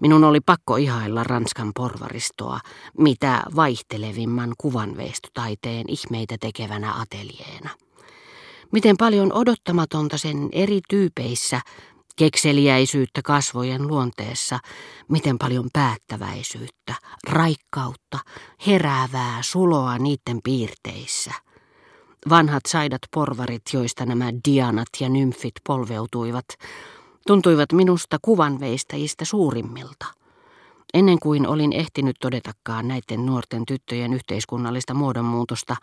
Minun oli pakko ihailla Ranskan porvaristoa, mitä vaihtelevimman kuvanveistotaiteen ihmeitä tekevänä ateljeena. Miten paljon odottamatonta sen eri tyypeissä, kekseliäisyyttä kasvojen luonteessa, miten paljon päättäväisyyttä, raikkautta, heräävää suloa niiden piirteissä. Vanhat saidat porvarit, joista nämä dianat ja nymfit polveutuivat, tuntuivat minusta kuvanveistäjistä suurimmilta. Ennen kuin olin ehtinyt todetakaan näiden nuorten tyttöjen yhteiskunnallista muodonmuutosta,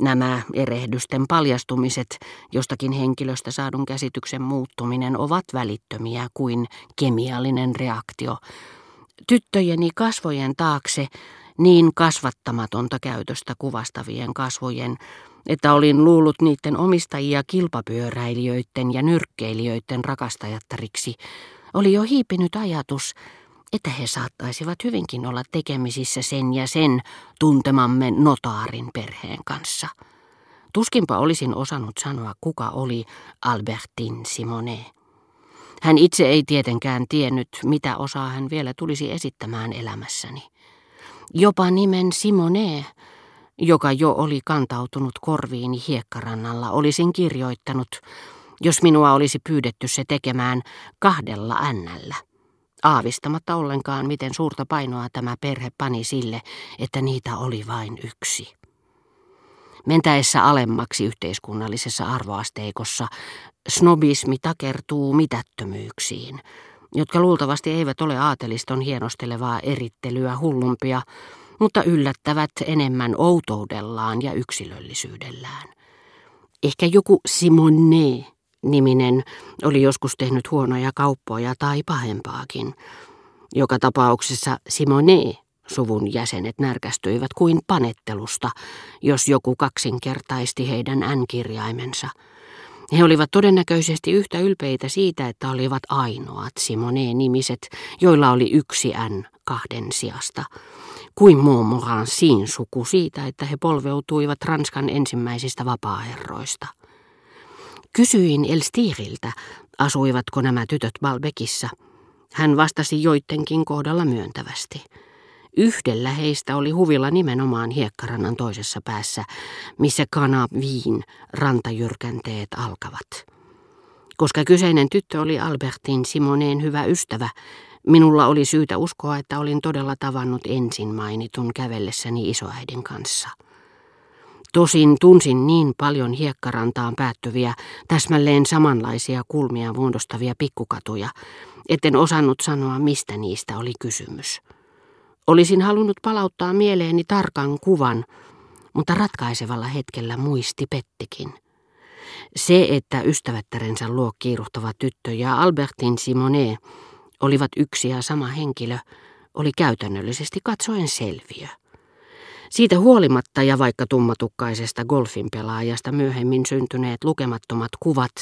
nämä erehdysten paljastumiset, jostakin henkilöstä saadun käsityksen muuttuminen ovat välittömiä kuin kemiallinen reaktio. Tyttöjeni kasvojen taakse niin kasvattamatonta käytöstä kuvastavien kasvojen, että olin luullut niiden omistajia kilpapyöräilijöiden ja nyrkkeilijöiden rakastajattariksi, oli jo hiipinyt ajatus, että he saattaisivat hyvinkin olla tekemisissä sen ja sen tuntemamme notaarin perheen kanssa. Tuskinpa olisin osannut sanoa, kuka oli Albertin Simone. Hän itse ei tietenkään tiennyt, mitä osaa hän vielä tulisi esittämään elämässäni. Jopa nimen Simone, joka jo oli kantautunut korviini hiekkarannalla, olisin kirjoittanut, jos minua olisi pyydetty se tekemään kahdella ännällä aavistamatta ollenkaan, miten suurta painoa tämä perhe pani sille, että niitä oli vain yksi. Mentäessä alemmaksi yhteiskunnallisessa arvoasteikossa snobismi takertuu mitättömyyksiin, jotka luultavasti eivät ole aateliston hienostelevaa erittelyä hullumpia, mutta yllättävät enemmän outoudellaan ja yksilöllisyydellään. Ehkä joku Simone niminen oli joskus tehnyt huonoja kauppoja tai pahempaakin. Joka tapauksessa Simone suvun jäsenet närkästyivät kuin panettelusta, jos joku kaksinkertaisti heidän n-kirjaimensa. He olivat todennäköisesti yhtä ylpeitä siitä, että olivat ainoat Simone-nimiset, joilla oli yksi n kahden sijasta, kuin Montmorencin suku siitä, että he polveutuivat Ranskan ensimmäisistä vapaaherroista. Kysyin Elstiriltä, asuivatko nämä tytöt Balbekissa. Hän vastasi joidenkin kohdalla myöntävästi. Yhdellä heistä oli huvilla nimenomaan hiekkarannan toisessa päässä, missä kana viin rantajyrkänteet alkavat. Koska kyseinen tyttö oli Albertin Simoneen hyvä ystävä, minulla oli syytä uskoa, että olin todella tavannut ensin mainitun kävellessäni isoäidin kanssa. Tosin tunsin niin paljon hiekkarantaan päättyviä, täsmälleen samanlaisia kulmia muodostavia pikkukatuja, etten osannut sanoa, mistä niistä oli kysymys. Olisin halunnut palauttaa mieleeni tarkan kuvan, mutta ratkaisevalla hetkellä muisti pettikin. Se, että ystävättärensä luo kiiruhtava tyttö ja Albertin Simone olivat yksi ja sama henkilö, oli käytännöllisesti katsoen selviö. Siitä huolimatta ja vaikka tummatukkaisesta golfin pelaajasta myöhemmin syntyneet lukemattomat kuvat,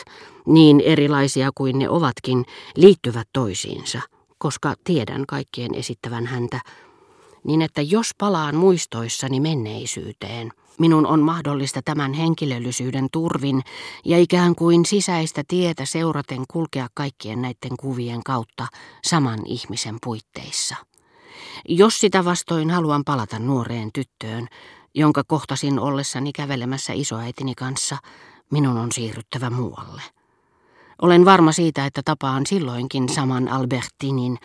niin erilaisia kuin ne ovatkin, liittyvät toisiinsa, koska tiedän kaikkien esittävän häntä, niin että jos palaan muistoissani menneisyyteen, minun on mahdollista tämän henkilöllisyyden turvin ja ikään kuin sisäistä tietä seuraten kulkea kaikkien näiden kuvien kautta saman ihmisen puitteissa. Jos sitä vastoin haluan palata nuoreen tyttöön, jonka kohtasin ollessani kävelemässä isoäitini kanssa, minun on siirryttävä muualle. Olen varma siitä, että tapaan silloinkin saman Albertinin,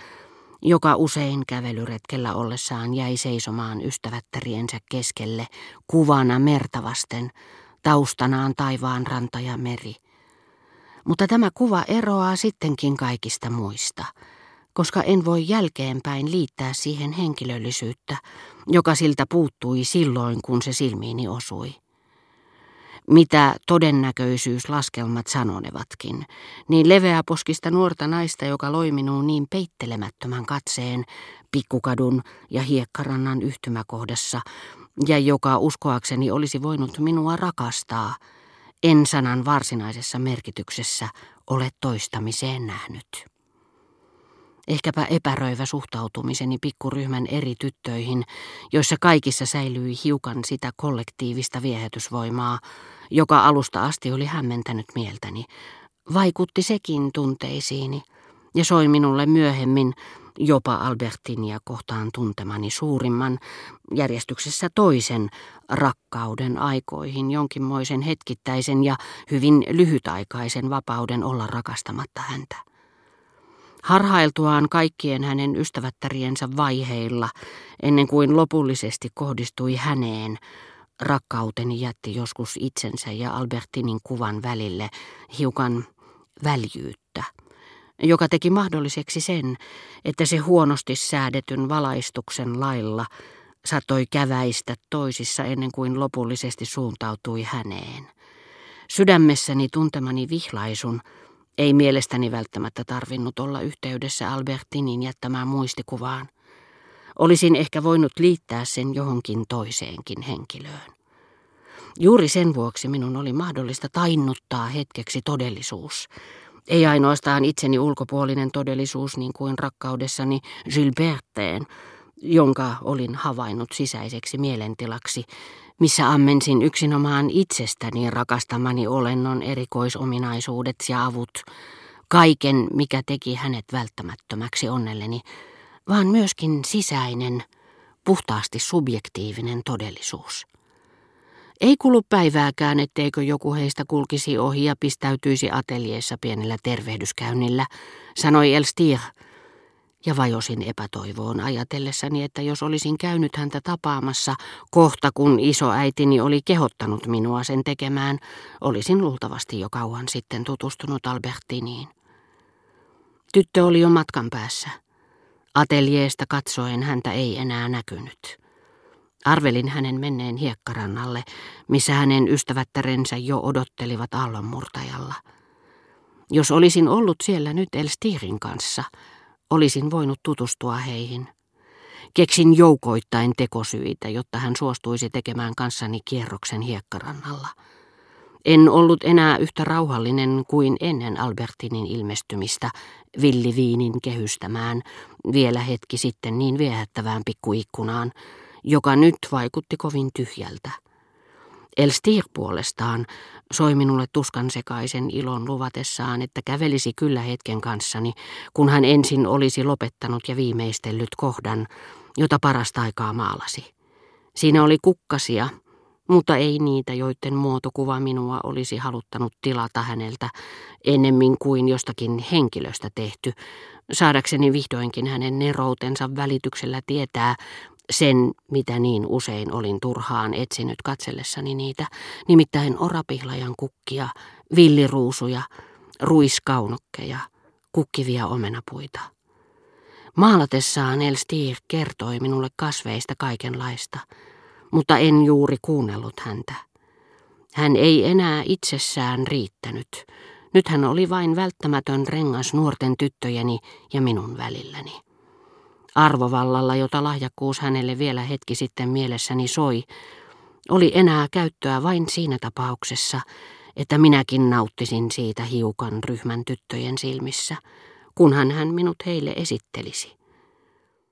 joka usein kävelyretkellä ollessaan jäi seisomaan ystävättäriensä keskelle kuvana mertavasten, taustanaan taivaan ranta ja meri. Mutta tämä kuva eroaa sittenkin kaikista muista – koska en voi jälkeenpäin liittää siihen henkilöllisyyttä, joka siltä puuttui silloin, kun se silmiini osui. Mitä todennäköisyyslaskelmat sanonevatkin, niin leveäposkista nuorta naista, joka loi minuun niin peittelemättömän katseen pikkukadun ja hiekkarannan yhtymäkohdassa, ja joka uskoakseni olisi voinut minua rakastaa, en sanan varsinaisessa merkityksessä ole toistamiseen nähnyt. Ehkäpä epäröivä suhtautumiseni pikkuryhmän eri tyttöihin, joissa kaikissa säilyi hiukan sitä kollektiivista viehätysvoimaa, joka alusta asti oli hämmentänyt mieltäni, vaikutti sekin tunteisiini ja soi minulle myöhemmin, jopa Albertinia kohtaan tuntemani suurimman, järjestyksessä toisen, rakkauden aikoihin jonkinmoisen hetkittäisen ja hyvin lyhytaikaisen vapauden olla rakastamatta häntä. Harhailtuaan kaikkien hänen ystävättäriensä vaiheilla, ennen kuin lopullisesti kohdistui häneen, rakkauteni jätti joskus itsensä ja Albertinin kuvan välille hiukan väljyyttä joka teki mahdolliseksi sen, että se huonosti säädetyn valaistuksen lailla saattoi käväistä toisissa ennen kuin lopullisesti suuntautui häneen. Sydämessäni tuntemani vihlaisun ei mielestäni välttämättä tarvinnut olla yhteydessä Albertinin jättämään muistikuvaan. Olisin ehkä voinut liittää sen johonkin toiseenkin henkilöön. Juuri sen vuoksi minun oli mahdollista tainnuttaa hetkeksi todellisuus, ei ainoastaan itseni ulkopuolinen todellisuus niin kuin rakkaudessani Gilberteen, jonka olin havainnut sisäiseksi mielentilaksi, missä ammensin yksinomaan itsestäni rakastamani olennon erikoisominaisuudet ja avut, kaiken mikä teki hänet välttämättömäksi onnelleni, vaan myöskin sisäinen, puhtaasti subjektiivinen todellisuus. Ei kulu päivääkään, etteikö joku heistä kulkisi ohi ja pistäytyisi ateljeessa pienellä tervehdyskäynnillä, sanoi Elstir. Ja vajosin epätoivoon ajatellessani, että jos olisin käynyt häntä tapaamassa kohta kun isoäitini oli kehottanut minua sen tekemään, olisin luultavasti jo kauan sitten tutustunut Albertiniin. Tyttö oli jo matkan päässä. Ateljeesta katsoen häntä ei enää näkynyt. Arvelin hänen menneen hiekkarannalle, missä hänen ystävättärensä jo odottelivat aallonmurtajalla. Jos olisin ollut siellä nyt Elstirin kanssa, olisin voinut tutustua heihin. Keksin joukoittain tekosyitä, jotta hän suostuisi tekemään kanssani kierroksen hiekkarannalla. En ollut enää yhtä rauhallinen kuin ennen Albertinin ilmestymistä villiviinin kehystämään, vielä hetki sitten niin viehättävään pikkuikkunaan, joka nyt vaikutti kovin tyhjältä. Elstir puolestaan soi minulle tuskan sekaisen ilon luvatessaan, että kävelisi kyllä hetken kanssani, kun hän ensin olisi lopettanut ja viimeistellyt kohdan, jota parasta aikaa maalasi. Siinä oli kukkasia, mutta ei niitä, joiden muotokuva minua olisi haluttanut tilata häneltä ennemmin kuin jostakin henkilöstä tehty, saadakseni vihdoinkin hänen neroutensa välityksellä tietää, sen, mitä niin usein olin turhaan etsinyt katsellessani niitä, nimittäin orapihlajan kukkia, villiruusuja, ruiskaunokkeja, kukkivia omenapuita. Maalatessaan Elstir kertoi minulle kasveista kaikenlaista, mutta en juuri kuunnellut häntä. Hän ei enää itsessään riittänyt. Nyt hän oli vain välttämätön rengas nuorten tyttöjeni ja minun välilläni. Arvovallalla, jota lahjakkuus hänelle vielä hetki sitten mielessäni soi, oli enää käyttöä vain siinä tapauksessa, että minäkin nauttisin siitä hiukan ryhmän tyttöjen silmissä, kunhan hän minut heille esittelisi.